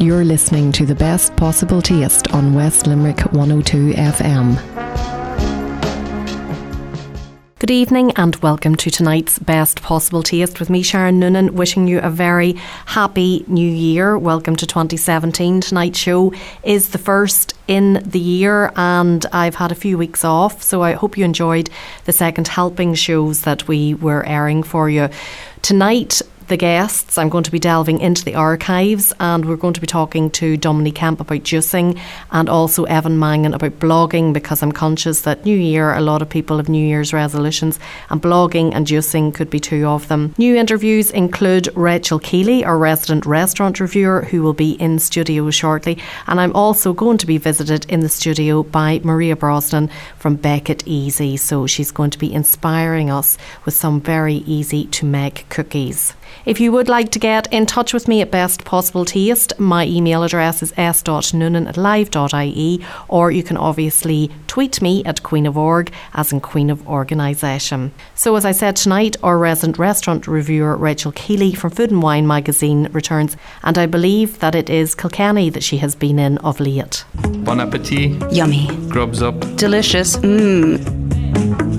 You're listening to the best possible taste on West Limerick 102 FM. Good evening and welcome to tonight's Best Possible Taste with me, Sharon Noonan, wishing you a very happy new year. Welcome to 2017. Tonight's show is the first in the year and I've had a few weeks off, so I hope you enjoyed the second helping shows that we were airing for you. Tonight, the guests, I'm going to be delving into the archives and we're going to be talking to Dominique Kemp about juicing and also Evan Mangan about blogging because I'm conscious that New Year, a lot of people have New Year's resolutions and blogging and juicing could be two of them. New interviews include Rachel Keeley, our resident restaurant reviewer, who will be in studio shortly. And I'm also going to be visited in the studio by Maria Brosnan from Bake It Easy. So she's going to be inspiring us with some very easy to make cookies. If you would like to get in touch with me at Best Possible Taste, my email address is s.noonan at live.ie, or you can obviously tweet me at Queen of Org, as in Queen of Organisation. So, as I said tonight, our resident restaurant reviewer Rachel Keeley from Food and Wine magazine returns, and I believe that it is Kilkenny that she has been in of late. Bon appetit. Yummy. Grubs up. Delicious. Mmm.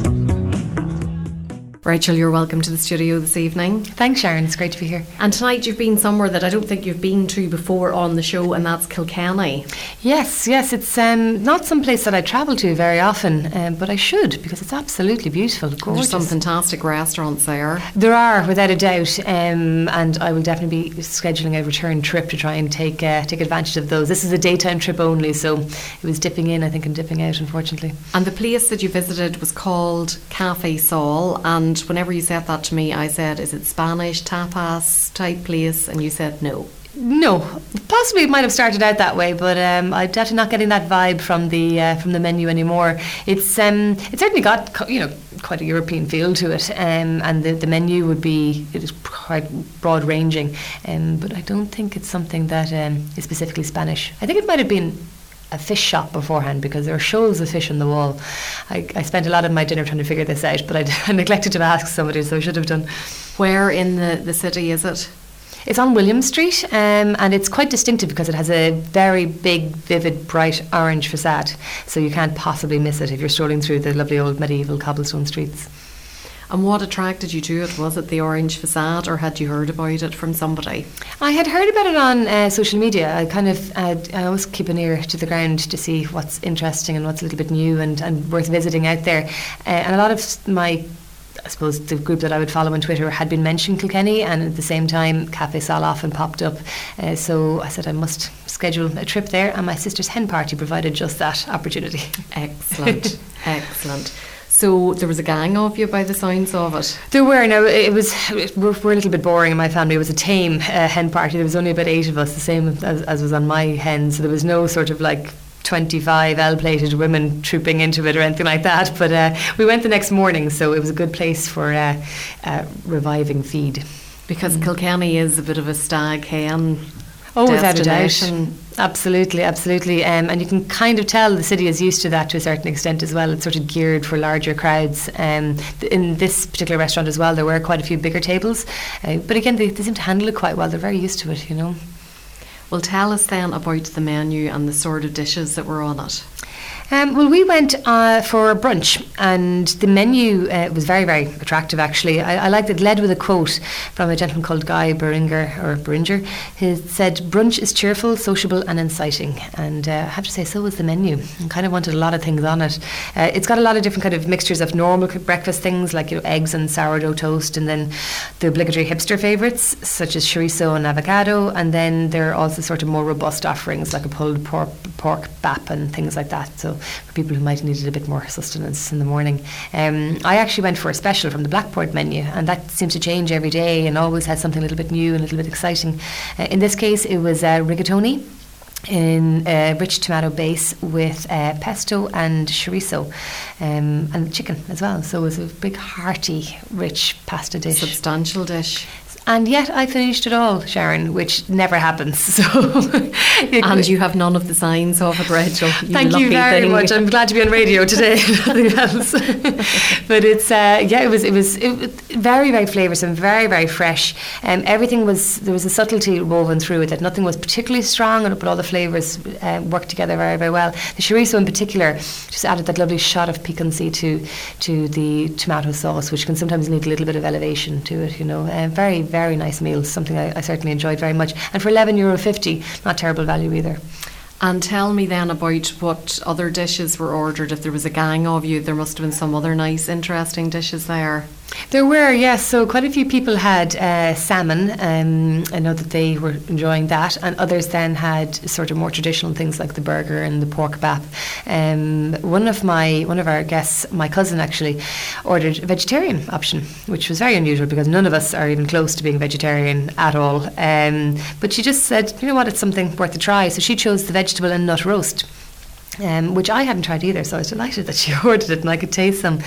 Rachel, you're welcome to the studio this evening. Thanks, Sharon. It's great to be here. And tonight you've been somewhere that I don't think you've been to before on the show, and that's Kilkenny. Yes, yes. It's um, not some place that I travel to very often, um, but I should because it's absolutely beautiful. Gorgeous. There's some fantastic restaurants there. There are, without a doubt, um, and I will definitely be scheduling a return trip to try and take uh, take advantage of those. This is a daytime trip only, so it was dipping in, I think, and dipping out, unfortunately. And the place that you visited was called Cafe Sol, and and whenever you said that to me, I said, "Is it Spanish tapas type place?" And you said no. No, possibly it might have started out that way, but um, I'm definitely not getting that vibe from the uh, from the menu anymore. It's um, it's certainly got you know quite a European feel to it, um, and the, the menu would be it is quite broad ranging, um, but I don't think it's something that um, is specifically Spanish. I think it might have been a fish shop beforehand because there are shoals of fish on the wall. I, I spent a lot of my dinner trying to figure this out, but I, I neglected to ask somebody, so I should have done. Where in the, the city is it? It's on William Street, um, and it's quite distinctive because it has a very big, vivid, bright orange facade. So you can't possibly miss it if you're strolling through the lovely old medieval cobblestone streets. And what attracted you to it? Was it the orange facade, or had you heard about it from somebody? I had heard about it on uh, social media. I kind of, uh, I always keep an ear to the ground to see what's interesting and what's a little bit new and, and worth visiting out there. Uh, and a lot of my I suppose the group that I would follow on Twitter had been mentioning Kilkenny, and at the same time, Cafe Sol often popped up. Uh, so I said I must schedule a trip there, and my sister's hen party provided just that opportunity. Excellent, excellent. So there was a gang of you by the signs of it. There were. Now it was we're, we're a little bit boring in my family. It was a tame uh, hen party. There was only about eight of us, the same as, as was on my hen. So there was no sort of like 25 L-plated women trooping into it or anything like that. But uh, we went the next morning, so it was a good place for uh, uh, reviving feed. Because mm. Kilkenny is a bit of a stag hen Oh, without a doubt. Absolutely, absolutely. Um, and you can kind of tell the city is used to that to a certain extent as well. It's sort of geared for larger crowds. Um, in this particular restaurant as well, there were quite a few bigger tables. Uh, but again, they, they seem to handle it quite well. They're very used to it, you know. Well, tell us then about the menu and the sort of dishes that were on it. Um, well, we went uh, for a brunch, and the menu uh, was very, very attractive. Actually, I, I liked it. Led with a quote from a gentleman called Guy Beringer or Beringer. He said, "Brunch is cheerful, sociable, and inciting." And uh, I have to say, so was the menu. I kind of wanted a lot of things on it. Uh, it's got a lot of different kind of mixtures of normal breakfast things like you know eggs and sourdough toast, and then the obligatory hipster favourites such as chorizo and avocado, and then there are also sort of more robust offerings like a pulled pork, pork bap and things like that. So for people who might have needed a bit more sustenance in the morning. Um, I actually went for a special from the Blackboard menu, and that seems to change every day and always has something a little bit new and a little bit exciting. Uh, in this case, it was uh, rigatoni in a uh, rich tomato base with uh, pesto and chorizo um, and chicken as well. So it was a big, hearty, rich pasta dish. Substantial dish and yet I finished it all, Sharon, which never happens. So, and you have none of the signs of it, Rachel. You Thank you very thing. much. I'm glad to be on radio today. Nothing else, but it's uh, yeah, it was it was it, very very flavoursome, very very fresh, and um, everything was there was a subtlety woven through it that nothing was particularly strong, but all the flavours uh, worked together very very well. The chorizo in particular just added that lovely shot of piquancy to to the tomato sauce, which can sometimes need a little bit of elevation to it. You know, uh, very very nice meal, something I, I certainly enjoyed very much, and for eleven euro fifty, not terrible value either. And tell me then about what other dishes were ordered. If there was a gang of you, there must have been some other nice, interesting dishes there. There were, yes. So quite a few people had uh, salmon. Um, I know that they were enjoying that, and others then had sort of more traditional things like the burger and the pork bap. Um, one of my one of our guests, my cousin actually, ordered a vegetarian option, which was very unusual because none of us are even close to being vegetarian at all. Um, but she just said, you know what, it's something worth a try. So she chose the vegetable and nut roast um, which I hadn't tried either, so I was delighted that she ordered it and I could taste them.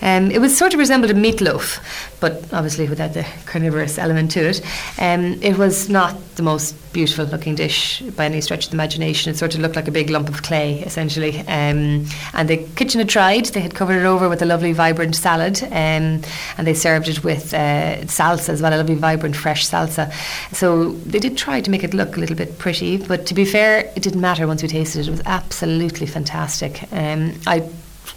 Um, it was sort of resembled a meatloaf, but obviously without the carnivorous element to it. Um, it was not the most beautiful looking dish by any stretch of the imagination. It sort of looked like a big lump of clay, essentially. Um, and the kitchen had tried, they had covered it over with a lovely, vibrant salad, um, and they served it with uh, salsa as well, a lovely, vibrant, fresh salsa. So they did try to make it look a little bit pretty, but to be fair, it didn't matter once we tasted it. It was absolutely fantastic. Um, I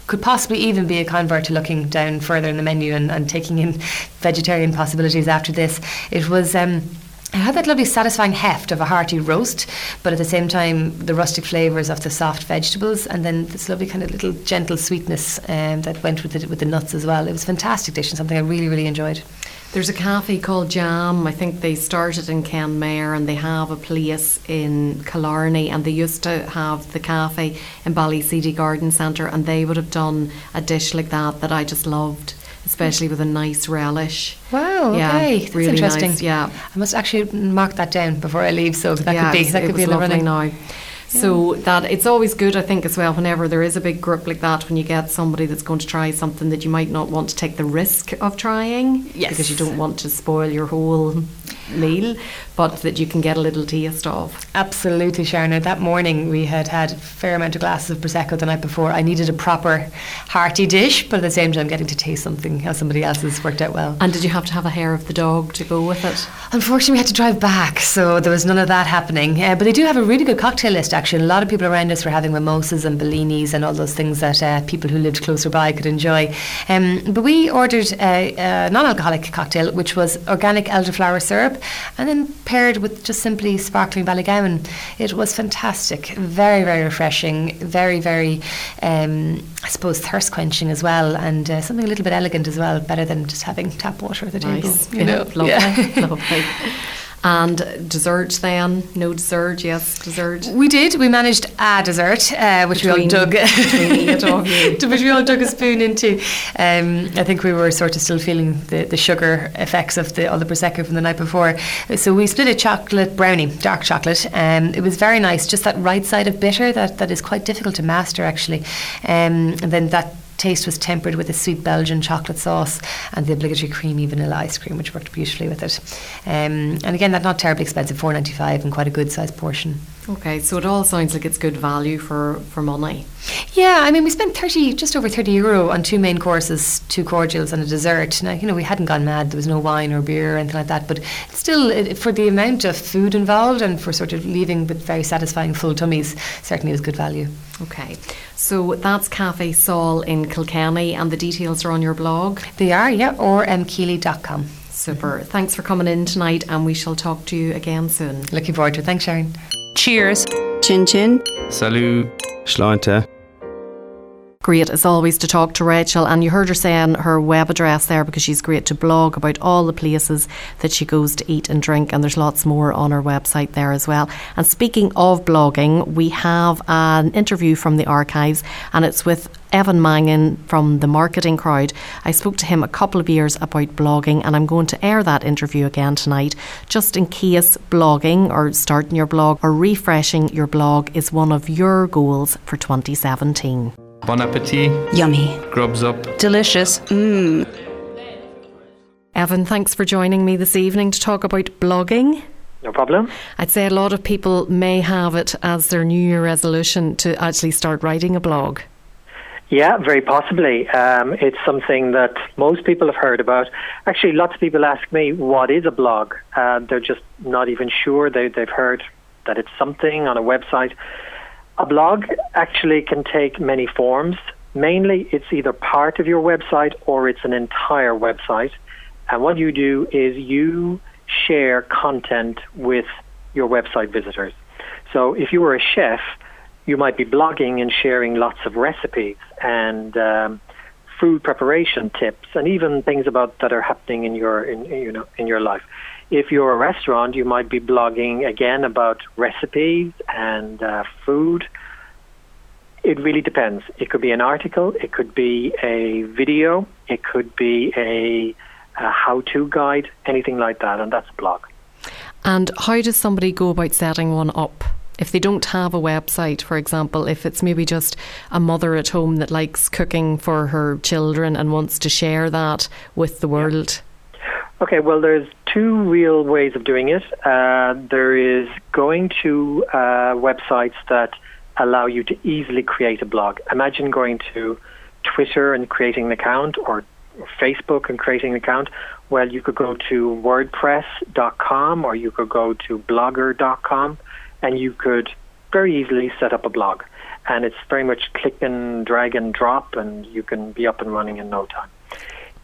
could possibly even be a convert to looking down further in the menu and, and taking in vegetarian possibilities after this. It was. Um, it had that lovely satisfying heft of a hearty roast, but at the same time the rustic flavours of the soft vegetables, and then this lovely kind of little gentle sweetness um, that went with it with the nuts as well. It was a fantastic dish and something I really really enjoyed. There's a cafe called Jam. I think they started in Kenmare and they have a place in Killarney and they used to have the cafe in Ballyseedy Garden Centre and they would have done a dish like that that I just loved especially with a nice relish. Wow, okay, yeah, that's really interesting. Nice, yeah, I must actually mark that down before I leave. So that yeah, could be that could be running now. So that it's always good, I think, as well. Whenever there is a big group like that, when you get somebody that's going to try something that you might not want to take the risk of trying, yes. because you don't want to spoil your whole meal, but that you can get a little taste of. Absolutely, Sharon. That morning we had had a fair amount of glasses of prosecco the night before. I needed a proper hearty dish, but at the same time getting to taste something how somebody else's worked out well. And did you have to have a hair of the dog to go with it? Unfortunately, we had to drive back, so there was none of that happening. Uh, but they do have a really good cocktail list. Actually, a lot of people around us were having mimosas and bellinis and all those things that uh, people who lived closer by could enjoy. Um, but we ordered a, a non-alcoholic cocktail, which was organic elderflower syrup and then paired with just simply sparkling Ballygowan. It was fantastic, very, very refreshing, very, very, um, I suppose, thirst quenching as well, and uh, something a little bit elegant as well, better than just having tap water at the nice. table. You know, lovely, yeah. lovely. And dessert then? No dessert, yes, dessert. We did. We managed a dessert, uh, which between, we all dug. which we all dug a spoon into. Um, I think we were sort of still feeling the, the sugar effects of the all the prosecco from the night before. So we split a chocolate brownie, dark chocolate. Um, it was very nice, just that right side of bitter that, that is quite difficult to master actually. Um, and then that taste was tempered with a sweet Belgian chocolate sauce and the obligatory creamy vanilla ice cream, which worked beautifully with it. Um, and again, that's not terribly expensive, four ninety five, and quite a good sized portion. Okay, so it all sounds like it's good value for, for money. Yeah, I mean, we spent 30, just over 30 euro on two main courses, two cordials, and a dessert. Now, you know, we hadn't gone mad, there was no wine or beer or anything like that, but still, it, for the amount of food involved and for sort of leaving with very satisfying full tummies, certainly was good value. Okay, so that's Cafe Sol in Kilkenny, and the details are on your blog? They are, yeah, or mkeely.com. Super. Thanks for coming in tonight, and we shall talk to you again soon. Looking forward to it. Thanks, Sharon. Cheers. Chin chin. Salut. Sláinte. Great as always to talk to Rachel, and you heard her saying her web address there because she's great to blog about all the places that she goes to eat and drink, and there's lots more on her website there as well. And speaking of blogging, we have an interview from the archives, and it's with Evan Mangan from the marketing crowd. I spoke to him a couple of years about blogging, and I'm going to air that interview again tonight, just in case blogging or starting your blog or refreshing your blog is one of your goals for 2017. Bon appetit. Yummy. Grubs up. Delicious. Mmm. Evan, thanks for joining me this evening to talk about blogging. No problem. I'd say a lot of people may have it as their New Year resolution to actually start writing a blog. Yeah, very possibly. Um, it's something that most people have heard about. Actually, lots of people ask me, what is a blog? Uh, they're just not even sure. They, they've heard that it's something on a website. A blog actually can take many forms. Mainly, it's either part of your website or it's an entire website. And what you do is you share content with your website visitors. So if you were a chef, you might be blogging and sharing lots of recipes and um, food preparation tips and even things about that are happening in your in you know in your life. If you're a restaurant, you might be blogging again about recipes and uh, food. It really depends. It could be an article, it could be a video, it could be a, a how-to guide, anything like that, and that's a blog. And how does somebody go about setting one up? if they don't have a website, for example, if it's maybe just a mother at home that likes cooking for her children and wants to share that with the world? Okay, well, there's two real ways of doing it. Uh, there is going to uh, websites that allow you to easily create a blog. Imagine going to Twitter and creating an account or Facebook and creating an account. Well, you could go to WordPress.com or you could go to Blogger.com and you could very easily set up a blog. And it's very much click and drag and drop, and you can be up and running in no time.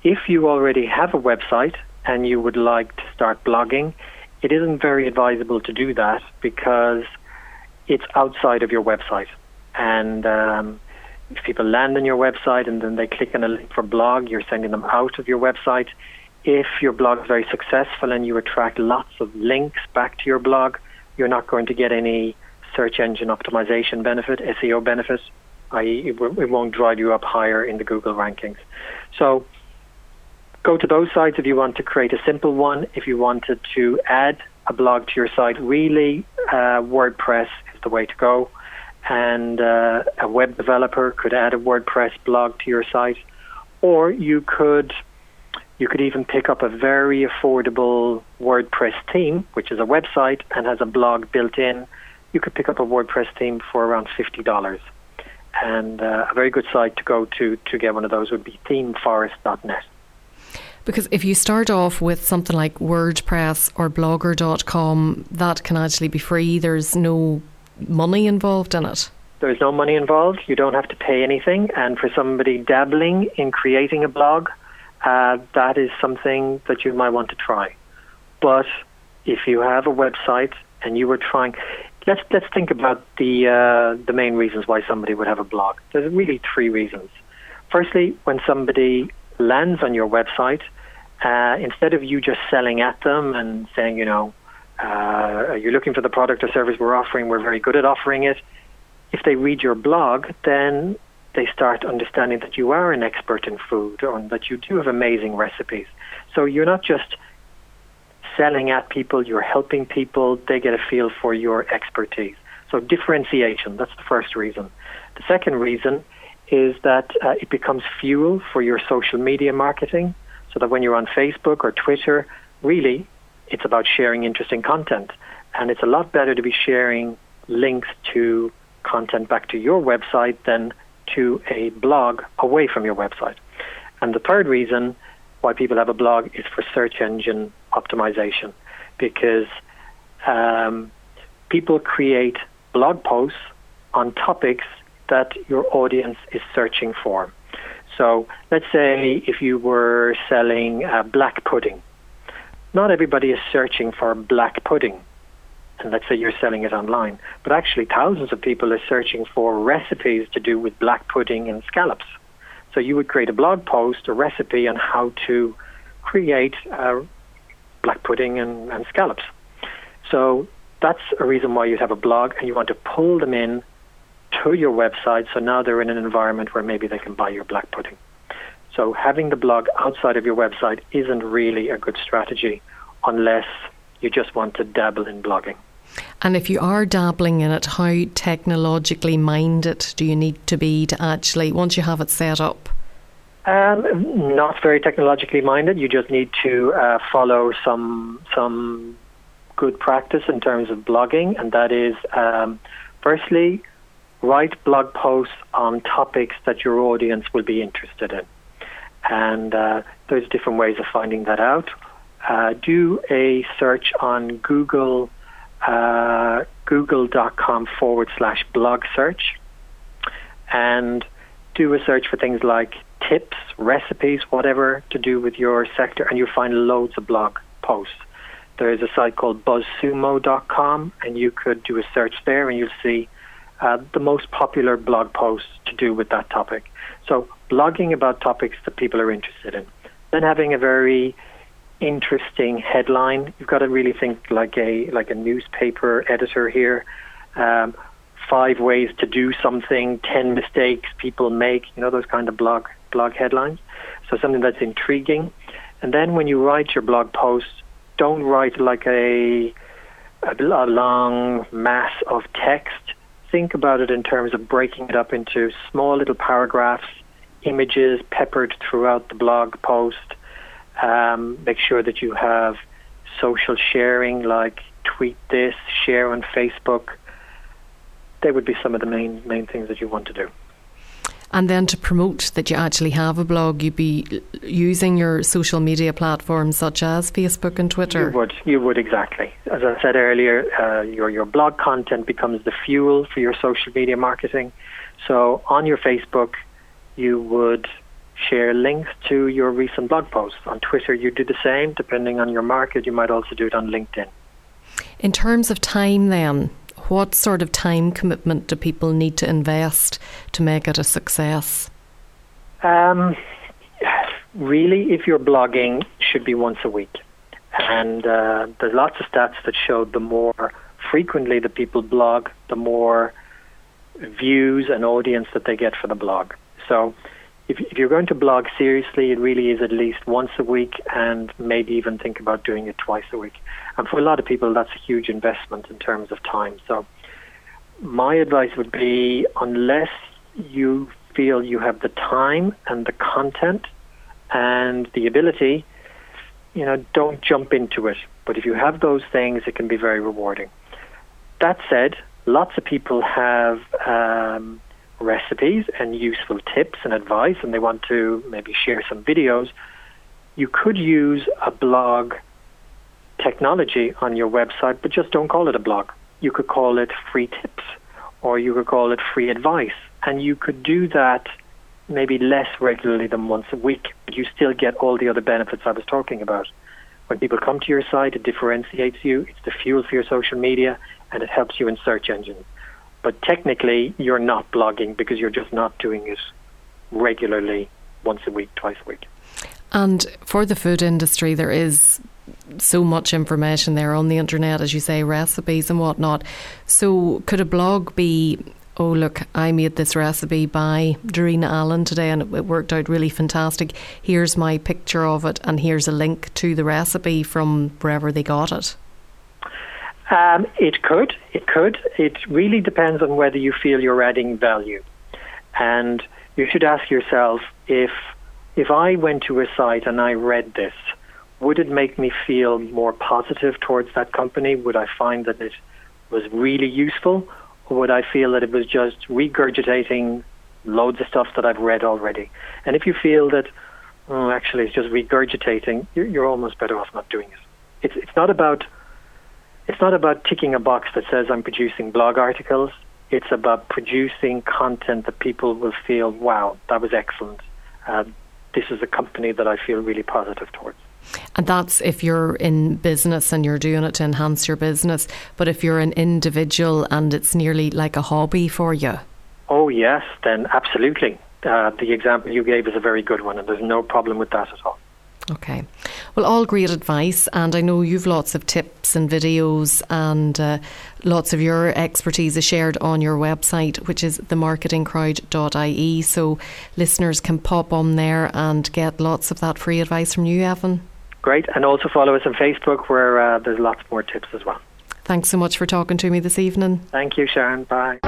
If you already have a website and you would like to start blogging, it isn't very advisable to do that because it's outside of your website. And um, if people land on your website and then they click on a link for blog, you're sending them out of your website. If your blog is very successful and you attract lots of links back to your blog, you're not going to get any search engine optimization benefit, SEO benefit, i.e., it, w- it won't drive you up higher in the Google rankings. So go to those sites if you want to create a simple one. If you wanted to add a blog to your site, really, uh, WordPress is the way to go. And uh, a web developer could add a WordPress blog to your site, or you could you could even pick up a very affordable WordPress theme, which is a website and has a blog built in. You could pick up a WordPress theme for around $50. And uh, a very good site to go to to get one of those would be themeforest.net. Because if you start off with something like WordPress or blogger.com, that can actually be free. There's no money involved in it. There's no money involved. You don't have to pay anything. And for somebody dabbling in creating a blog, uh, that is something that you might want to try. But if you have a website and you were trying, let's let's think about the uh, the main reasons why somebody would have a blog. There's really three reasons. Firstly, when somebody lands on your website, uh, instead of you just selling at them and saying, you know, uh, you're looking for the product or service we're offering, we're very good at offering it. If they read your blog, then they start understanding that you are an expert in food or that you do have amazing recipes. So you're not just selling at people, you're helping people, they get a feel for your expertise. So differentiation, that's the first reason. The second reason is that uh, it becomes fuel for your social media marketing, so that when you're on Facebook or Twitter, really, it's about sharing interesting content. And it's a lot better to be sharing links to content back to your website than to a blog away from your website. And the third reason why people have a blog is for search engine optimization, because um, people create blog posts on topics that your audience is searching for. So let's say if you were selling uh, black pudding, not everybody is searching for black pudding and let's say you're selling it online. But actually, thousands of people are searching for recipes to do with black pudding and scallops. So you would create a blog post, a recipe on how to create uh, black pudding and, and scallops. So that's a reason why you have a blog, and you want to pull them in to your website. So now they're in an environment where maybe they can buy your black pudding. So having the blog outside of your website isn't really a good strategy unless you just want to dabble in blogging. And if you are dabbling in it, how technologically minded do you need to be to actually, once you have it set up? Um, not very technologically minded. You just need to uh, follow some some good practice in terms of blogging, and that is, um, firstly, write blog posts on topics that your audience will be interested in. And uh, there's different ways of finding that out. Uh, do a search on Google, uh, google.com forward slash blog search, and do a search for things like tips, recipes, whatever to do with your sector, and you'll find loads of blog posts. There is a site called buzzsumo.com, and you could do a search there, and you'll see uh, the most popular blog posts to do with that topic. So, blogging about topics that people are interested in. Then having a very interesting headline. You've got to really think like a like a newspaper editor here. Um, five ways to do something, ten mistakes people make. You know those kind of blog blog headlines. So something that's intriguing. And then when you write your blog post, don't write like a a, a long mass of text think about it in terms of breaking it up into small little paragraphs, images peppered throughout the blog post. Um, make sure that you have social sharing, like tweet this, share on Facebook. They would be some of the main main things that you want to do. And then to promote that you actually have a blog, you'd be using your social media platforms such as Facebook and Twitter. You would, you would exactly. As I said earlier, uh, your your blog content becomes the fuel for your social media marketing. So on your Facebook, you would share links to your recent blog posts. On Twitter, you do the same. Depending on your market, you might also do it on LinkedIn. In terms of time, then, what sort of time commitment do people need to invest to make it a success? Um, really, if you're blogging, should be once a week. And uh, there's lots of stats that show the more frequently that people blog, the more views and audience that they get for the blog. So if, if you're going to blog seriously, it really is at least once a week and maybe even think about doing it twice a week. And for a lot of people, that's a huge investment in terms of time. So my advice would be unless you feel you have the time and the content and the ability, you know, don't jump into it. But if you have those things, it can be very rewarding. That said, lots of people have um, recipes and useful tips and advice, and they want to maybe share some videos, you could use a blog technology on your website, but just don't call it a blog. You could call it free tips or you could call it free advice. And you could do that maybe less regularly than once a week, but you still get all the other benefits I was talking about. When people come to your site, it differentiates you, it's the fuel for your social media, and it helps you in search engines. But technically, you're not blogging because you're just not doing it regularly once a week, twice a week. And for the food industry, there is so much information there on the internet, as you say, recipes and whatnot. So, could a blog be oh look i made this recipe by Darina allen today and it worked out really fantastic here's my picture of it and here's a link to the recipe from wherever they got it um, it could. It could. It really depends on whether you feel you're adding value, and you should ask yourself if if I went to a site and I read this, would it make me feel more positive towards that company? Would I find that it was really useful, or would I feel that it was just regurgitating loads of stuff that I've read already? And if you feel that, oh, actually, it's just regurgitating, you're, you're almost better off not doing it. It's it's not about it's not about ticking a box that says I'm producing blog articles. It's about producing content that people will feel, wow, that was excellent. Uh, this is a company that I feel really positive towards. And that's if you're in business and you're doing it to enhance your business. But if you're an individual and it's nearly like a hobby for you. Oh, yes, then absolutely. Uh, the example you gave is a very good one, and there's no problem with that at all. Okay. Well, all great advice, and I know you've lots of tips and videos, and uh, lots of your expertise is shared on your website, which is themarketingcrowd.ie. So listeners can pop on there and get lots of that free advice from you, Evan. Great, and also follow us on Facebook, where uh, there's lots more tips as well. Thanks so much for talking to me this evening. Thank you, Sharon. Bye.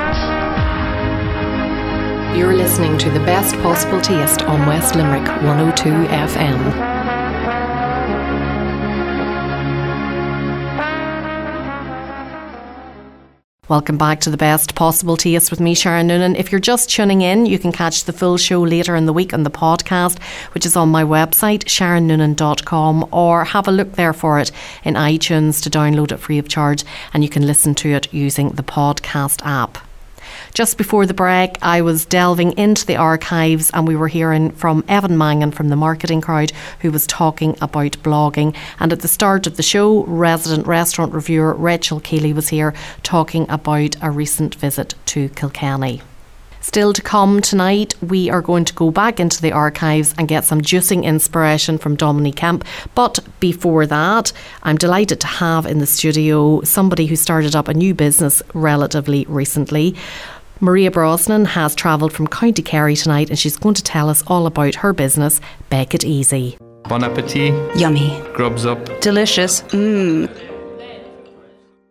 You're listening to the best possible taste on West Limerick 102 FM. Welcome back to the best possible taste with me, Sharon Noonan. If you're just tuning in, you can catch the full show later in the week on the podcast, which is on my website, sharonnoonan.com, or have a look there for it in iTunes to download it free of charge, and you can listen to it using the podcast app. Just before the break, I was delving into the archives and we were hearing from Evan Mangan from the marketing crowd who was talking about blogging. And at the start of the show, resident restaurant reviewer Rachel Keeley was here talking about a recent visit to Kilkenny. Still to come tonight, we are going to go back into the archives and get some juicing inspiration from Dominique Kemp. But before that, I'm delighted to have in the studio somebody who started up a new business relatively recently. Maria Brosnan has travelled from County Kerry tonight and she's going to tell us all about her business, Bake It Easy. Bon appetit. Yummy. Grubs up. Delicious. Mmm.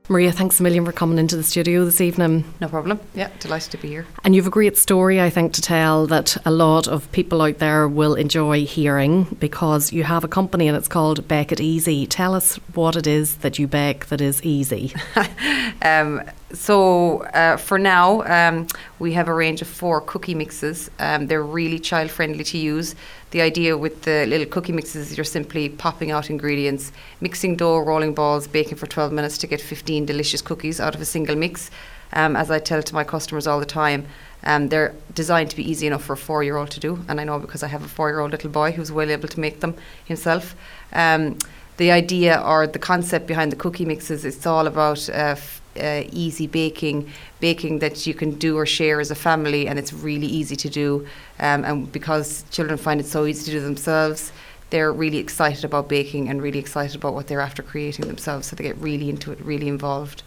Maria, thanks a million for coming into the studio this evening. No problem. Yeah, delighted to be here. And you have a great story, I think, to tell that a lot of people out there will enjoy hearing because you have a company and it's called Bake It Easy. Tell us what it is that you bake that is easy. um, so uh, for now, um, we have a range of four cookie mixes. Um, they're really child friendly to use. The idea with the little cookie mixes is you're simply popping out ingredients, mixing dough, rolling balls, baking for 12 minutes to get 15 delicious cookies out of a single mix. Um, as I tell to my customers all the time, um, they're designed to be easy enough for a four year old to do. And I know because I have a four year old little boy who's well able to make them himself. Um, the idea or the concept behind the cookie mixes, it's all about uh, uh, easy baking, baking that you can do or share as a family, and it's really easy to do. Um, and because children find it so easy to do themselves, they're really excited about baking and really excited about what they're after creating themselves. So they get really into it, really involved.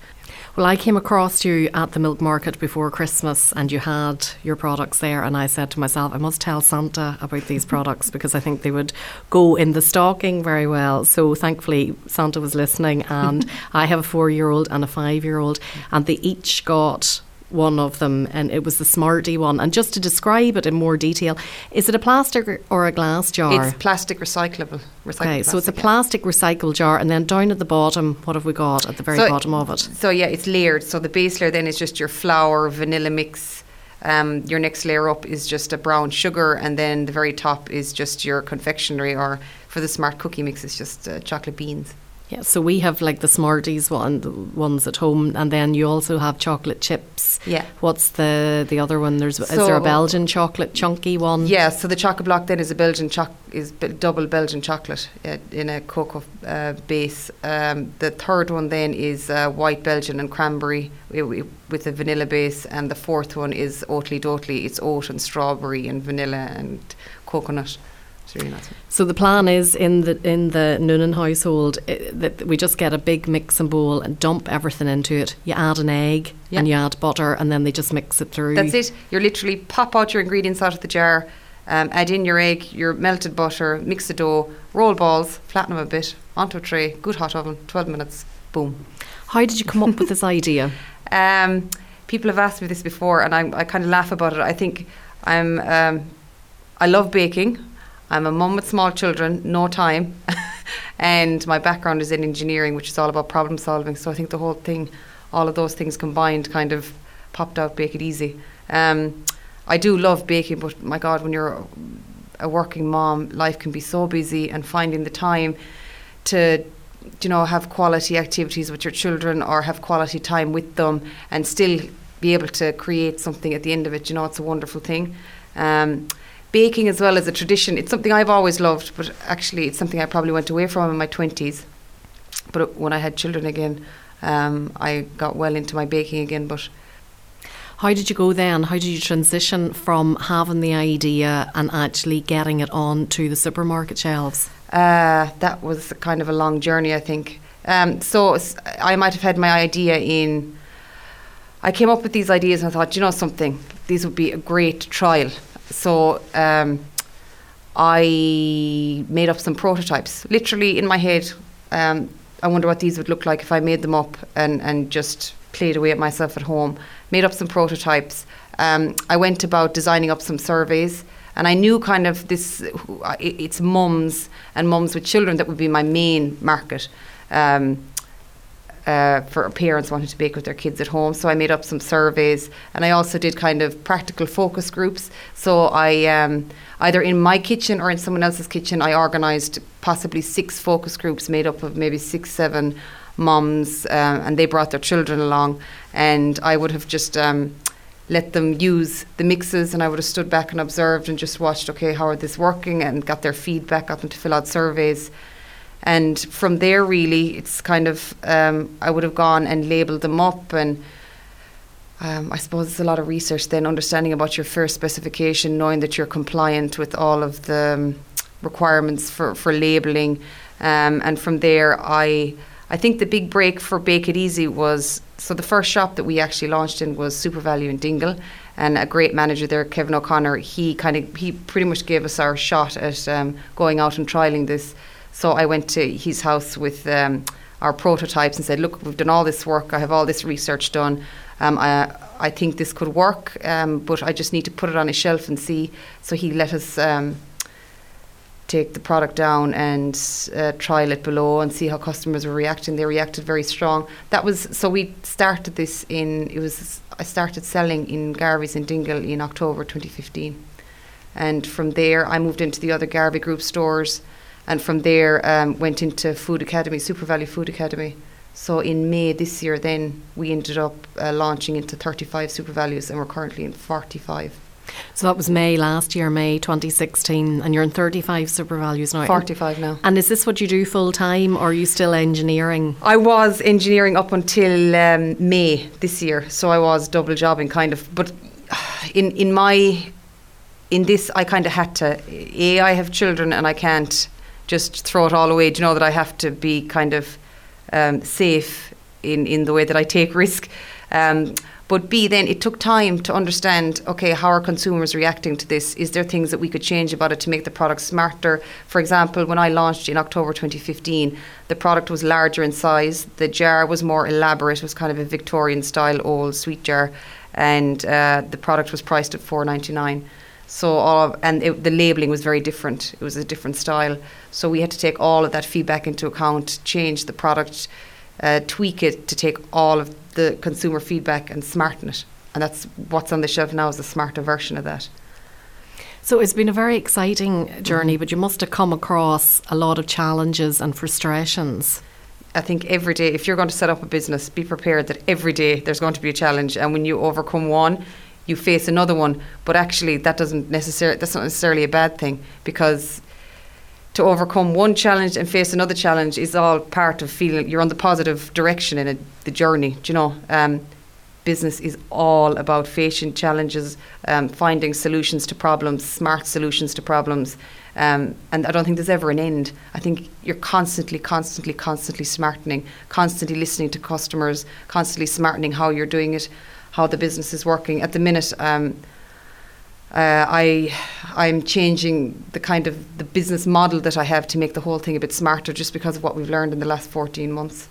Well, I came across you at the milk market before Christmas and you had your products there, and I said to myself, I must tell Santa about these products because I think they would go in the stocking very well. So thankfully, Santa was listening, and I have a four year old and a five year old, and they each got one of them, and it was the Smarty one. And just to describe it in more detail, is it a plastic or a glass jar? It's plastic recyclable. recyclable okay, so it's a plastic yeah. recycled jar, and then down at the bottom, what have we got at the very so bottom of it? So yeah, it's layered. So the base layer then is just your flour, vanilla mix. Um, your next layer up is just a brown sugar, and then the very top is just your confectionery, or for the smart cookie mix, it's just uh, chocolate beans. Yeah, so we have like the Smarties one, the ones at home, and then you also have chocolate chips. Yeah. What's the the other one? There's so is there a Belgian chocolate chunky one? Yeah. So the chocolate block then is a Belgian choc is double Belgian chocolate uh, in a cocoa uh, base. Um, the third one then is uh, white Belgian and cranberry with a vanilla base, and the fourth one is Oatly Doatly. It's oat and strawberry and vanilla and coconut. So the plan is in the in the Noonan household uh, that we just get a big mixing bowl and dump everything into it. You add an egg and you add butter, and then they just mix it through. That's it. You're literally pop out your ingredients out of the jar, um, add in your egg, your melted butter, mix the dough, roll balls, flatten them a bit onto a tray, good hot oven, twelve minutes, boom. How did you come up with this idea? Um, people have asked me this before, and I, I kind of laugh about it. I think I'm. Um, I love baking. I'm a mum with small children, no time, and my background is in engineering, which is all about problem solving. So I think the whole thing, all of those things combined, kind of popped out. Bake it easy. Um, I do love baking, but my God, when you're a working mom, life can be so busy, and finding the time to you know have quality activities with your children or have quality time with them and still be able to create something at the end of it you know it's a wonderful thing um, baking as well as a tradition. It's something I've always loved, but actually it's something I probably went away from in my 20s. But when I had children again, um, I got well into my baking again. But how did you go then? How did you transition from having the idea and actually getting it on to the supermarket shelves? Uh, that was kind of a long journey, I think. Um, so I might have had my idea in. I came up with these ideas and I thought, you know something, these would be a great trial so um, I made up some prototypes, literally in my head. Um, I wonder what these would look like if I made them up and, and just played away at myself at home. Made up some prototypes um, I went about designing up some surveys. And I knew kind of this, it's mums and mums with children that would be my main market. Um, uh, for parents wanting to bake with their kids at home. So I made up some surveys, and I also did kind of practical focus groups. So I um, either in my kitchen or in someone else's kitchen, I organised possibly six focus groups made up of maybe six, seven moms, uh, and they brought their children along, and I would have just. Um, let them use the mixes and I would have stood back and observed and just watched okay how are this working and got their feedback got them to fill out surveys and from there, really, it's kind of um, I would have gone and labelled them up, and um, I suppose it's a lot of research then, understanding about your first specification, knowing that you're compliant with all of the um, requirements for for labelling, um, and from there, I I think the big break for Bake It Easy was so the first shop that we actually launched in was SuperValu in Dingle, and a great manager there, Kevin O'Connor. He kind of he pretty much gave us our shot at um, going out and trialing this. So I went to his house with um, our prototypes and said, "Look, we've done all this work. I have all this research done. Um, I, I think this could work, um, but I just need to put it on a shelf and see." So he let us um, take the product down and uh, trial it below and see how customers were reacting. They reacted very strong. That was so we started this in it was I started selling in Garvey's in Dingle in October 2015, and from there I moved into the other Garvey Group stores and from there um, went into Food Academy, SuperValu Food Academy. So in May this year, then we ended up uh, launching into 35 SuperValus, and we're currently in 45. So that was May last year, May 2016, and you're in 35 SuperValus now. 45 now. And is this what you do full time, or are you still engineering? I was engineering up until um, May this year, so I was double jobbing kind of. But in in my in this, I kind of had to. A, I have children, and I can't just throw it all away. Do you know that I have to be kind of um, safe in, in the way that I take risk? Um, but B, then it took time to understand okay, how are consumers reacting to this? Is there things that we could change about it to make the product smarter? For example, when I launched in October 2015, the product was larger in size, the jar was more elaborate, it was kind of a Victorian style old sweet jar, and uh, the product was priced at 4.99. So all of, and it, the labeling was very different. It was a different style. So we had to take all of that feedback into account, change the product, uh, tweak it to take all of the consumer feedback and smarten it. And that's what's on the shelf now is a smarter version of that. So it's been a very exciting journey, mm-hmm. but you must have come across a lot of challenges and frustrations. I think every day, if you're going to set up a business, be prepared that every day there's going to be a challenge, and when you overcome one, you face another one. But actually, that doesn't necessarily that's not necessarily a bad thing because to overcome one challenge and face another challenge is all part of feeling you're on the positive direction in a, the journey. Do you know? Um, business is all about facing challenges, um, finding solutions to problems, smart solutions to problems. Um, and I don't think there's ever an end. I think you're constantly, constantly, constantly smartening, constantly listening to customers, constantly smartening how you're doing it how the business is working. At the minute, um, uh, I I'm changing the kind of the business model that I have to make the whole thing a bit smarter, just because of what we've learned in the last 14 months.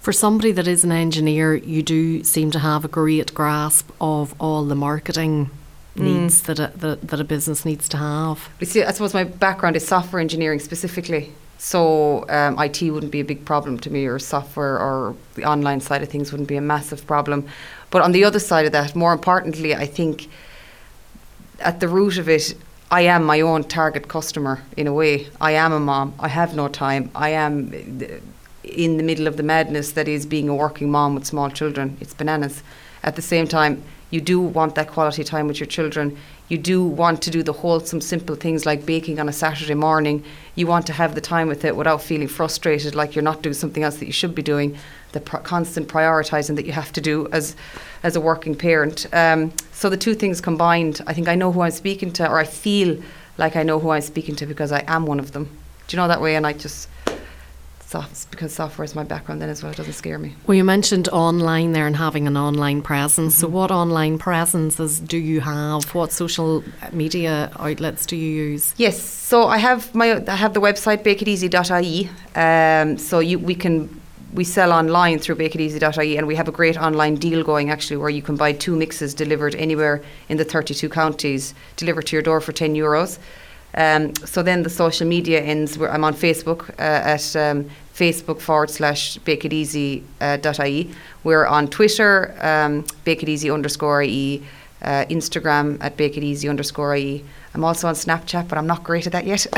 For somebody that is an engineer, you do seem to have a great grasp of all the marketing mm. needs that, a, that that a business needs to have. You see, I suppose my background is software engineering specifically. So um, IT wouldn't be a big problem to me, or software, or the online side of things wouldn't be a massive problem. But on the other side of that, more importantly, I think at the root of it, I am my own target customer in a way. I am a mom. I have no time. I am in the middle of the madness that is being a working mom with small children. It's bananas. At the same time, you do want that quality time with your children. You do want to do the wholesome, simple things like baking on a Saturday morning. You want to have the time with it without feeling frustrated like you're not doing something else that you should be doing the constant prioritising that you have to do as as a working parent. Um, so the two things combined, I think I know who I'm speaking to, or I feel like I know who I'm speaking to because I am one of them. Do you know that way? And I just soft because software is my background then as well. It doesn't scare me. Well, you mentioned online there and having an online presence. Mm-hmm. So, what online presences do you have? What social media outlets do you use? Yes, so I have my I have the website bakeiteasy.ie. Um, so you we can we sell online through bakeiteasy.ie and we have a great online deal going actually where you can buy two mixes delivered anywhere in the 32 counties, delivered to your door for 10 euros. Um, so then the social media ends. Where I'm on Facebook uh, at um, Facebook forward slash bakeiteasy.ie. Uh, dot IE. We're on Twitter, um, bakeiteasy underscore IE, uh, Instagram at bakeiteasy underscore IE. I'm also on Snapchat, but I'm not great at that yet.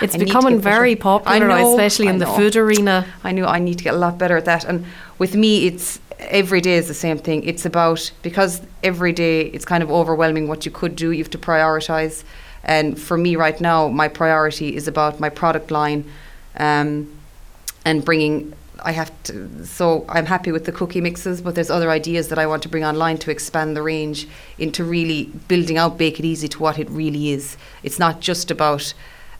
It's becoming very popular, know, especially in the food arena. I know I need to get a lot better at that. And with me, it's every day is the same thing. It's about because every day it's kind of overwhelming what you could do. You have to prioritize. And for me right now, my priority is about my product line, um, and bringing. I have to. So I'm happy with the cookie mixes, but there's other ideas that I want to bring online to expand the range into really building out Bake It Easy to what it really is. It's not just about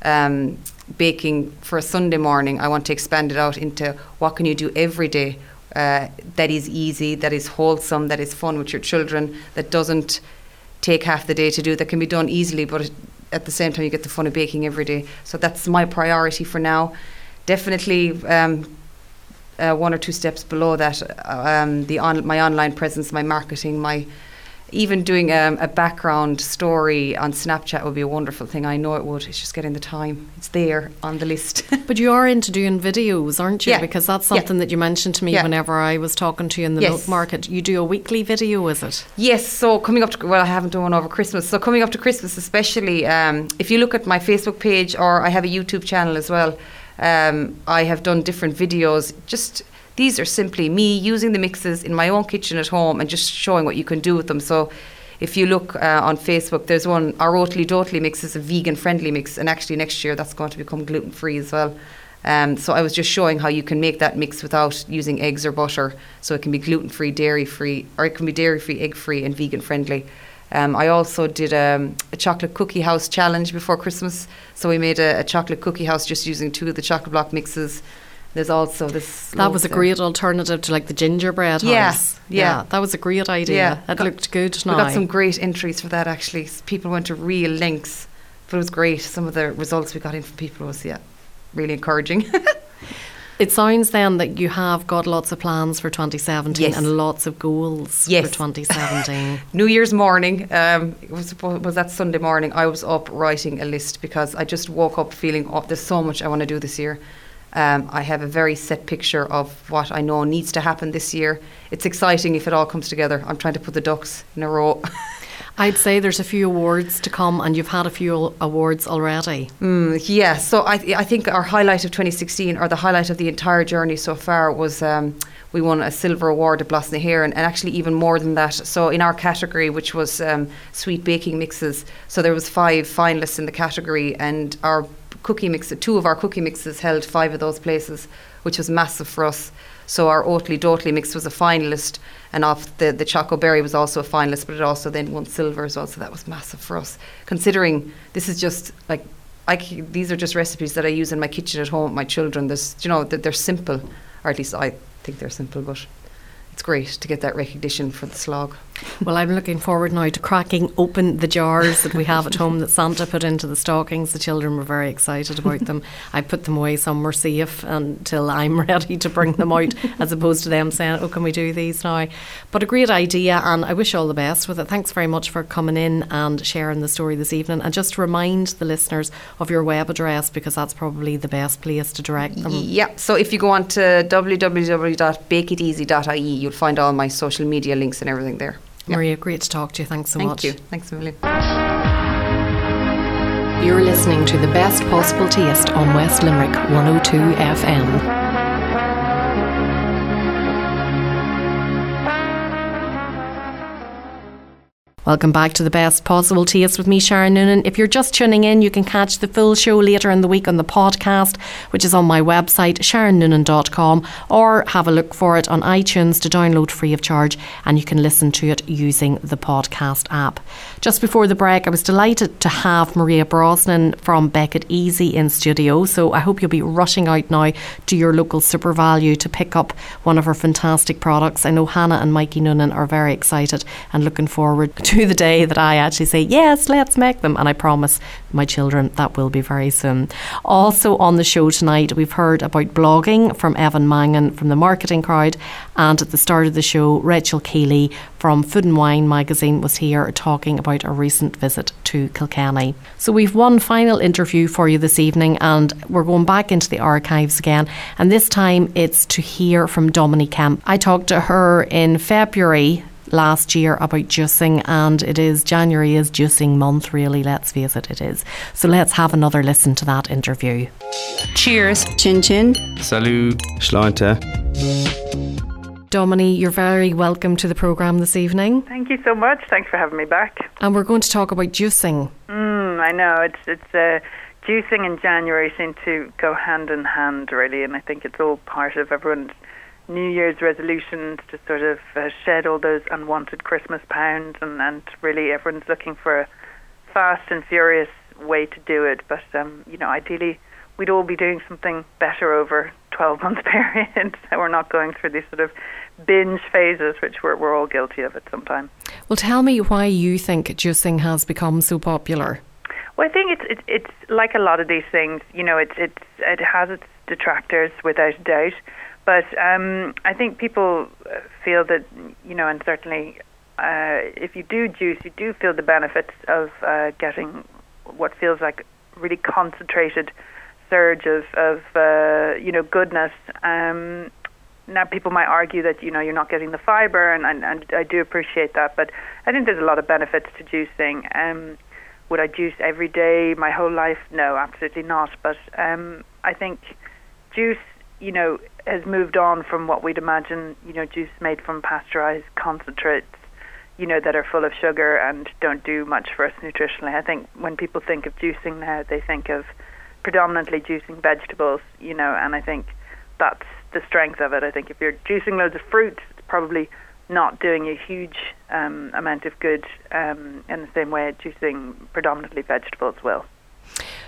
um, baking for a Sunday morning, I want to expand it out into what can you do every day uh, that is easy, that is wholesome, that is fun with your children, that doesn't take half the day to do, that can be done easily, but at the same time you get the fun of baking every day. So that's my priority for now. Definitely. Um, uh, one or two steps below that, um, the on, my online presence, my marketing, my even doing um, a background story on Snapchat would be a wonderful thing. I know it would. It's just getting the time. It's there on the list. but you are into doing videos, aren't you? Yeah. Because that's something yeah. that you mentioned to me yeah. whenever I was talking to you in the yes. milk market. You do a weekly video, is it? Yes. So coming up to well, I haven't done one over Christmas. So coming up to Christmas, especially um, if you look at my Facebook page or I have a YouTube channel as well. Um, I have done different videos just these are simply me using the mixes in my own kitchen at home and just showing what you can do with them. So if you look uh, on Facebook, there's one, our Oatly Dotely mix is a vegan friendly mix, and actually next year that's going to become gluten free as well. Um, so I was just showing how you can make that mix without using eggs or butter. So it can be gluten free, dairy free, or it can be dairy free, egg free, and vegan friendly. Um, I also did um, a chocolate cookie house challenge before Christmas. So we made a, a, chocolate cookie house just using two of the chocolate block mixes there's also this. That was a great alternative to like the gingerbread yeah, house. Yeah, yeah, that was a great idea. Yeah, it got, looked good. We got some great entries for that. Actually, people went to real lengths, but it was great. Some of the results we got in from people was yeah, really encouraging. it sounds then that you have got lots of plans for 2017 yes. and lots of goals yes. for 2017. New Year's morning, um, was, was that Sunday morning, I was up writing a list because I just woke up feeling, oh, there's so much I want to do this year. Um, I have a very set picture of what I know needs to happen this year. It's exciting if it all comes together. I'm trying to put the ducks in a row. I'd say there's a few awards to come, and you've had a few awards already. Mm, yeah, so I, I think our highlight of 2016, or the highlight of the entire journey so far, was um, we won a silver award at Blas here, hÉireann, and actually even more than that. So in our category, which was um, sweet baking mixes, so there was five finalists in the category, and our cookie mix, two of our cookie mixes held five of those places, which was massive for us. So our Oatly Dotely mix was a finalist, and off the the Choco Berry was also a finalist, but it also then won silver as well. So that was massive for us, considering this is just like I, these are just recipes that I use in my kitchen at home with my children. There's, you know, they're simple, or at least I think they're simple, but it's great to get that recognition for the slog. Well, I'm looking forward now to cracking open the jars that we have at home that Santa put into the stockings. The children were very excited about them. I put them away somewhere safe until I'm ready to bring them out, as opposed to them saying, "Oh, can we do these now?" But a great idea, and I wish you all the best with it. Thanks very much for coming in and sharing the story this evening. And just remind the listeners of your web address because that's probably the best place to direct them. Yeah. So if you go on to www.bakeiteasy.ie, you'll find all my social media links and everything there. Maria, great to talk to you. Thanks so Thank much. Thank you. Thanks a million. You're listening to the best possible taste on West Limerick 102 FM. Welcome back to the best possible taste with me, Sharon Noonan. If you're just tuning in, you can catch the full show later in the week on the podcast, which is on my website, sharonnoonan.com, or have a look for it on iTunes to download free of charge, and you can listen to it using the podcast app. Just before the break, I was delighted to have Maria Brosnan from Bake It Easy in studio, so I hope you'll be rushing out now to your local SuperValu to pick up one of her fantastic products. I know Hannah and Mikey Noonan are very excited and looking forward to to the day that I actually say, yes, let's make them. And I promise my children that will be very soon. Also on the show tonight, we've heard about blogging from Evan Mangan from the marketing crowd. And at the start of the show, Rachel Keeley from Food and Wine magazine was here talking about a recent visit to Kilkenny. So we've one final interview for you this evening, and we're going back into the archives again. And this time it's to hear from Domini Kemp. I talked to her in February last year about juicing, and it is January is juicing month, really. Let's face it, it is. So let's have another listen to that interview. Cheers. Chin chin. Salut. Sláinte. Domini, you're very welcome to the programme this evening. Thank you so much. Thanks for having me back. And we're going to talk about juicing. Mm, I know it's it's uh, juicing and January seem to go hand in hand, really, and I think it's all part of everyone's New Year's resolutions to sort of uh, shed all those unwanted Christmas pounds, and, and really everyone's looking for a fast and furious way to do it. But um, you know, ideally, we'd all be doing something better over 12 month period, so we're not going through these sort of binge phases, which we're we're all guilty of at some time. Well, tell me why you think juicing has become so popular. Well, I think it's it's, it's like a lot of these things. You know, it's it's it has its detractors without a doubt. But um, I think people feel that, you know, and certainly uh, if you do juice, you do feel the benefits of uh, getting what feels like really concentrated surge of, of uh, you know, goodness. Um, now, people might argue that, you know, you're not getting the fiber, and, and, and I do appreciate that, but I think there's a lot of benefits to juicing. Um, would I juice every day my whole life? No, absolutely not. But um, I think juice, you know, has moved on from what we'd imagine, you know, juice made from pasteurized concentrates, you know, that are full of sugar and don't do much for us nutritionally. I think when people think of juicing now, they think of predominantly juicing vegetables, you know, and I think that's the strength of it. I think if you're juicing loads of fruit, it's probably not doing a huge um, amount of good um, in the same way juicing predominantly vegetables will.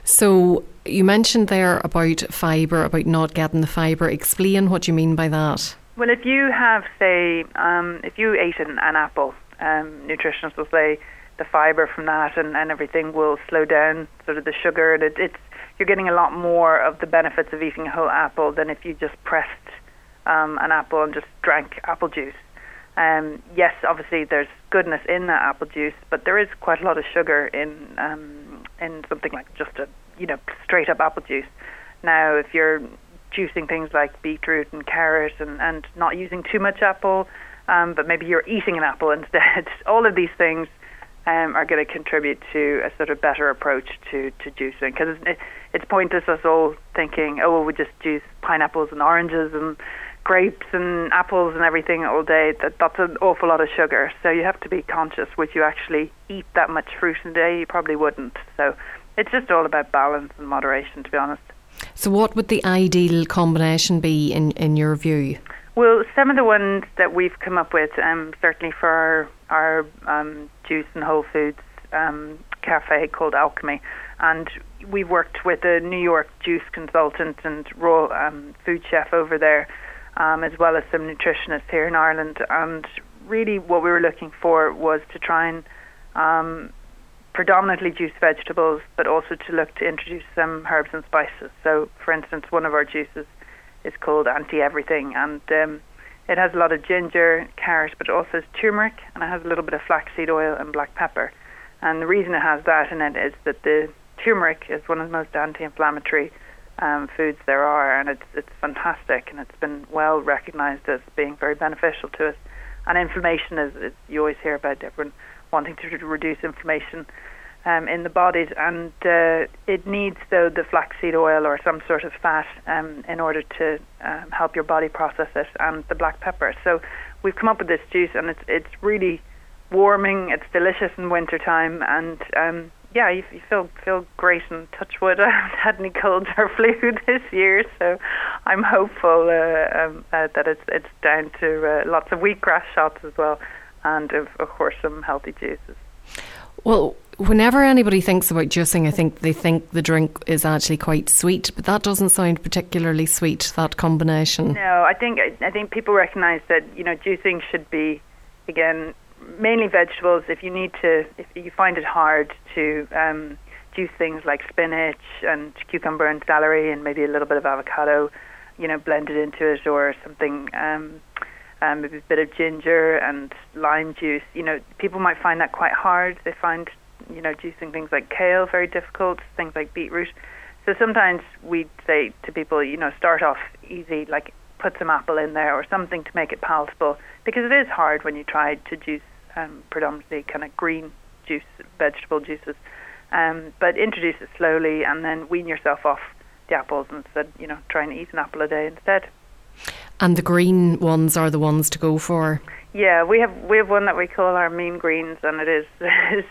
So you mentioned there about fibre, about not getting the fibre. Explain what you mean by that. Well, if you have, say, um, if you ate an, an apple, um, nutritionists will say the fibre from that and, and everything will slow down sort of the sugar. And it, it's you're getting a lot more of the benefits of eating a whole apple than if you just pressed um, an apple and just drank apple juice. Um, yes, obviously there's goodness in that apple juice, but there is quite a lot of sugar in um, in something like just a you know straight up apple juice. Now, if you're juicing things like beetroot and carrot and, and not using too much apple, um, but maybe you're eating an apple instead, all of these things um, are going to contribute to a sort of better approach to, to juicing. Because it's, it's pointless us all thinking, oh, well, we just juice pineapples and oranges and grapes and apples and everything all day, that that's an awful lot of sugar. So you have to be conscious. Would you actually eat that much fruit in a day? You probably wouldn't. So it's just all about balance and moderation, to be honest. So, what would the ideal combination be in in your view? Well, some of the ones that we've come up with, um, certainly for our our um, juice and whole foods um, cafe called Alchemy, and we've worked with a New York juice consultant and raw um, food chef over there um, as well as some nutritionists here in Ireland. And really, what we were looking for was to try and um, predominantly juice vegetables, but also to look to introduce some herbs and spices. So, for instance, one of our juices is called Anti Everything, and um, it has a lot of ginger, carrot, but also turmeric, and it has a little bit of flaxseed oil and black pepper. And the reason it has that in it is that the turmeric is one of the most anti-inflammatory um, foods there are, and it's it's fantastic, and it's been well recognised as being very beneficial to us. And inflammation is, is you always hear about everyone wanting to reduce inflammation um, in the bodies, and uh, it needs though the flaxseed oil or some sort of fat um, in order to um, help your body process it, and the black pepper. So we've come up with this juice, and it's it's really warming. It's delicious in winter time, and um, yeah, you, you feel feel great and touch wood. I haven't had any colds or flu this year, so I'm hopeful uh, um, uh, that it's it's down to uh, lots of wheatgrass shots as well, and of, of course some healthy juices. Well, whenever anybody thinks about juicing, I think they think the drink is actually quite sweet, but that doesn't sound particularly sweet. That combination. No, I think I think people recognise that you know juicing should be again mainly vegetables. If you need to, if you find it hard to um, juice things like spinach and cucumber and celery and maybe a little bit of avocado, you know, blended into it or something. Um, um, maybe a bit of ginger and lime juice. You know, people might find that quite hard. They find, you know, juicing things like kale very difficult, things like beetroot. So sometimes we say to people, you know, start off easy, like put some apple in there or something to make it palatable, because it is hard when you try to juice um, predominantly kind of green juice, vegetable juices. Um, but introduce it slowly and then wean yourself off the apples instead, you know, try and eat an apple a day instead. And the green ones are the ones to go for. Yeah, we have we have one that we call our mean greens, and it is, is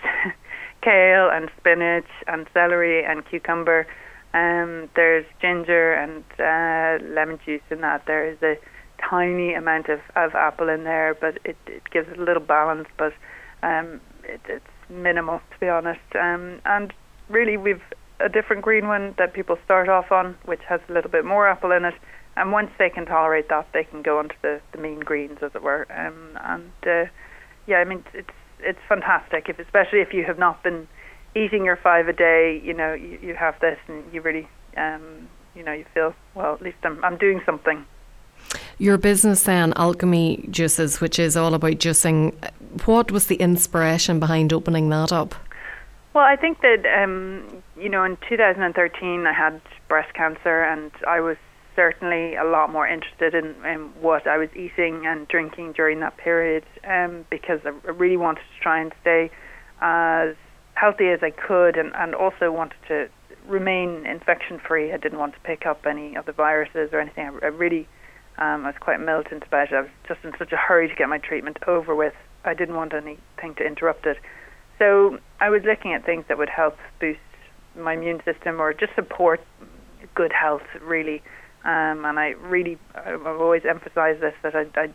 kale and spinach and celery and cucumber. Um, there's ginger and uh, lemon juice in that. There is a tiny amount of, of apple in there, but it, it gives it a little balance. But um, it, it's minimal, to be honest. Um, and really, we've a different green one that people start off on, which has a little bit more apple in it and once they can tolerate that, they can go onto the, the mean greens, as it were. Um, and uh, yeah, I mean it's it's fantastic, if especially if you have not been eating your five a day. You know, you, you have this, and you really, um, you know, you feel well. At least I'm I'm doing something. Your business then, Alchemy Juices, which is all about juicing. What was the inspiration behind opening that up? Well, I think that um, you know, in 2013, I had breast cancer, and I was certainly a lot more interested in, in what I was eating and drinking during that period um, because I really wanted to try and stay as healthy as I could and, and also wanted to remain infection free. I didn't want to pick up any of the viruses or anything. I, I really um, I was quite militant about it. I was just in such a hurry to get my treatment over with. I didn't want anything to interrupt it. So I was looking at things that would help boost my immune system or just support good health, really. Um, and I really, I've always emphasised this that I, I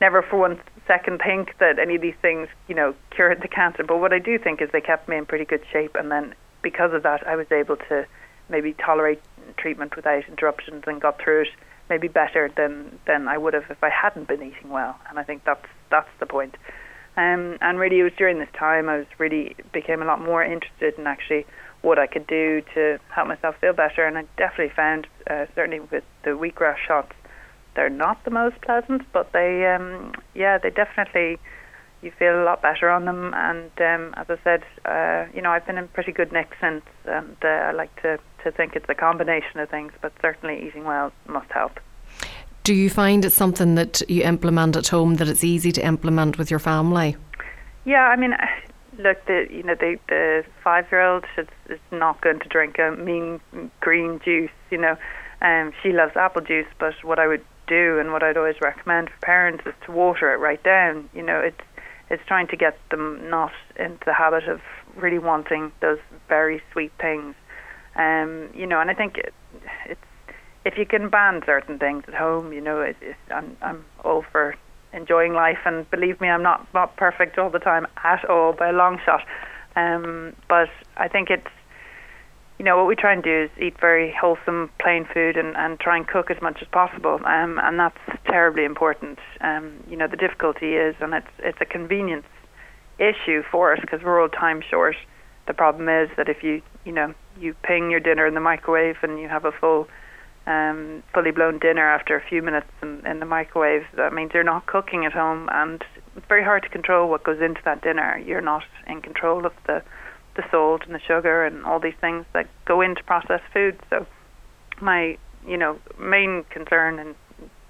never for one second think that any of these things, you know, cured the cancer. But what I do think is they kept me in pretty good shape, and then because of that, I was able to maybe tolerate treatment without interruptions and got through it maybe better than than I would have if I hadn't been eating well. And I think that's that's the point. Um, and really, it was during this time I was really became a lot more interested in actually what I could do to help myself feel better. And I definitely found, uh, certainly with the wheatgrass shots, they're not the most pleasant, but they, um, yeah, they definitely, you feel a lot better on them. And um, as I said, uh, you know, I've been in pretty good nick since, and uh, I like to, to think it's a combination of things, but certainly eating well must help. Do you find it's something that you implement at home that it's easy to implement with your family? Yeah, I mean, look, the you know the the five year old is, is not going to drink a mean green juice. You know, um, she loves apple juice, but what I would do and what I'd always recommend for parents is to water it right down. You know, it's it's trying to get them not into the habit of really wanting those very sweet things. Um, you know, and I think it, it's if you can ban certain things at home, you know, it, it, I'm I'm all for enjoying life. And believe me, I'm not not perfect all the time at all by a long shot. Um, but I think it's you know what we try and do is eat very wholesome, plain food, and, and try and cook as much as possible. Um, and that's terribly important. Um, you know the difficulty is, and it's it's a convenience issue for us because we're all time short. The problem is that if you you know you ping your dinner in the microwave and you have a full um, fully blown dinner after a few minutes in, in the microwave. That means you're not cooking at home, and it's very hard to control what goes into that dinner. You're not in control of the the salt and the sugar and all these things that go into processed food. So, my you know main concern and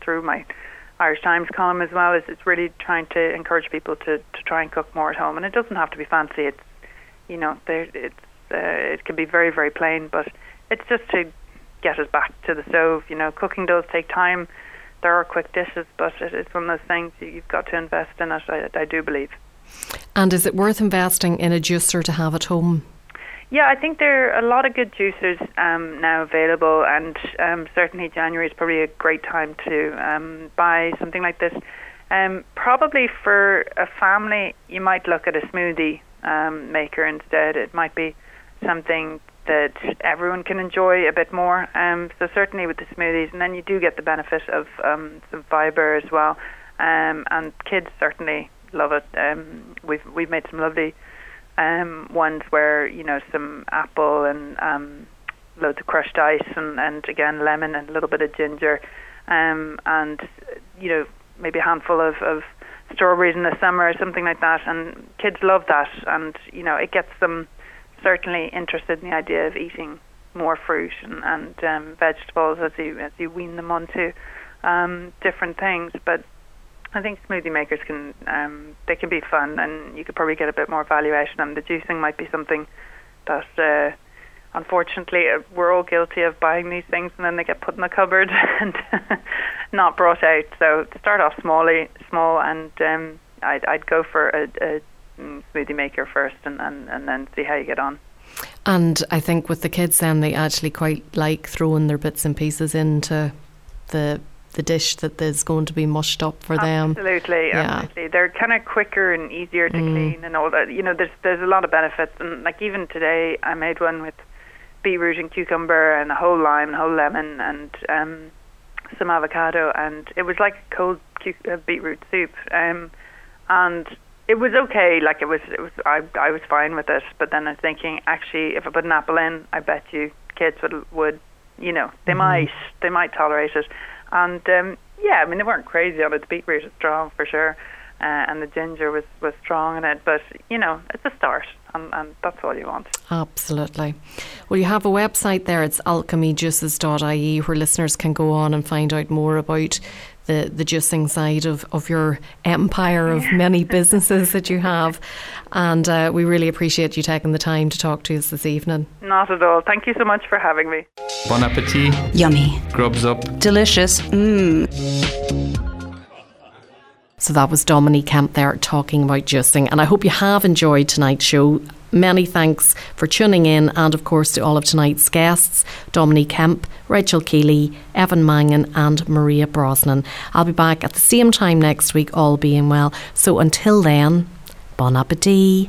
through my Irish Times column as well is it's really trying to encourage people to to try and cook more at home, and it doesn't have to be fancy. It's you know there it's uh, it can be very very plain, but it's just to get us back to the stove. You know, cooking does take time. There are quick dishes, but it's one of those things you've got to invest in it. I, I do believe. And is it worth investing in a juicer to have at home? Yeah, I think there are a lot of good juicers um, now available, and um, certainly January is probably a great time to um, buy something like this. Um, probably for a family, you might look at a smoothie um, maker instead. It might be something that everyone can enjoy a bit more. Um, so certainly with the smoothies, and then you do get the benefit of some fibre as well. And kids certainly love it. Um, we've we've made some lovely um, ones where you know some apple and um, loads of crushed ice and, and again lemon and a little bit of ginger, um, and you know maybe a handful of, of strawberries in the summer or something like that. And kids love that, and you know it gets them certainly interested in the idea of eating more fruit and, and um, vegetables as you as you wean them onto um, different things. But I think smoothie makers can um, they can be fun, and you could probably get a bit more valuation. And the juicing might be something that, uh, unfortunately, uh, we're all guilty of buying these things, and then they get put in the cupboard and not brought out. So start off smally, small, and um, I'd I'd go for a, a smoothie maker first, and, and and then see how you get on. And I think with the kids, then they actually quite like throwing their bits and pieces into the the dish that is going to be mushed up for them. Absolutely, Yeah. absolutely. They're kind of quicker and easier to Mm. clean and all that. You know, there's there's a lot of benefits. And like even today, I made one with beetroot and cucumber and a whole lime, and a whole lemon, and um, some avocado, and it was like cold cu- uh, beetroot soup. Um, and it was okay. Like it was, it was. I I was fine with it. But then I was thinking, actually, if I put an apple in, I bet you kids would would, you know, they might they might tolerate it. And um, yeah, I mean they weren't crazy on it. The beetroot is strong for sure, uh, and the ginger was was strong in it. But you know, it's a start, and, and that's all you want. Absolutely. Well, you have a website there. It's alchemyjuices.ie where listeners can go on and find out more about the, the juicing side of, of your empire of many businesses that you have. And uh, we really appreciate you taking the time to talk to us this evening. Not at all. Thank you so much for having me. Bon appetit. Yummy. Grubs up. Delicious. Mmm. So that was Domini Kemp there talking about juicing. And I hope you have enjoyed tonight's show. Many thanks for tuning in, and of course to all of tonight's guests Domini Kemp, Rachel Keeley, Evan Mangan, and Maria Brosnan. I'll be back at the same time next week, all being well. So until then, bon appetit.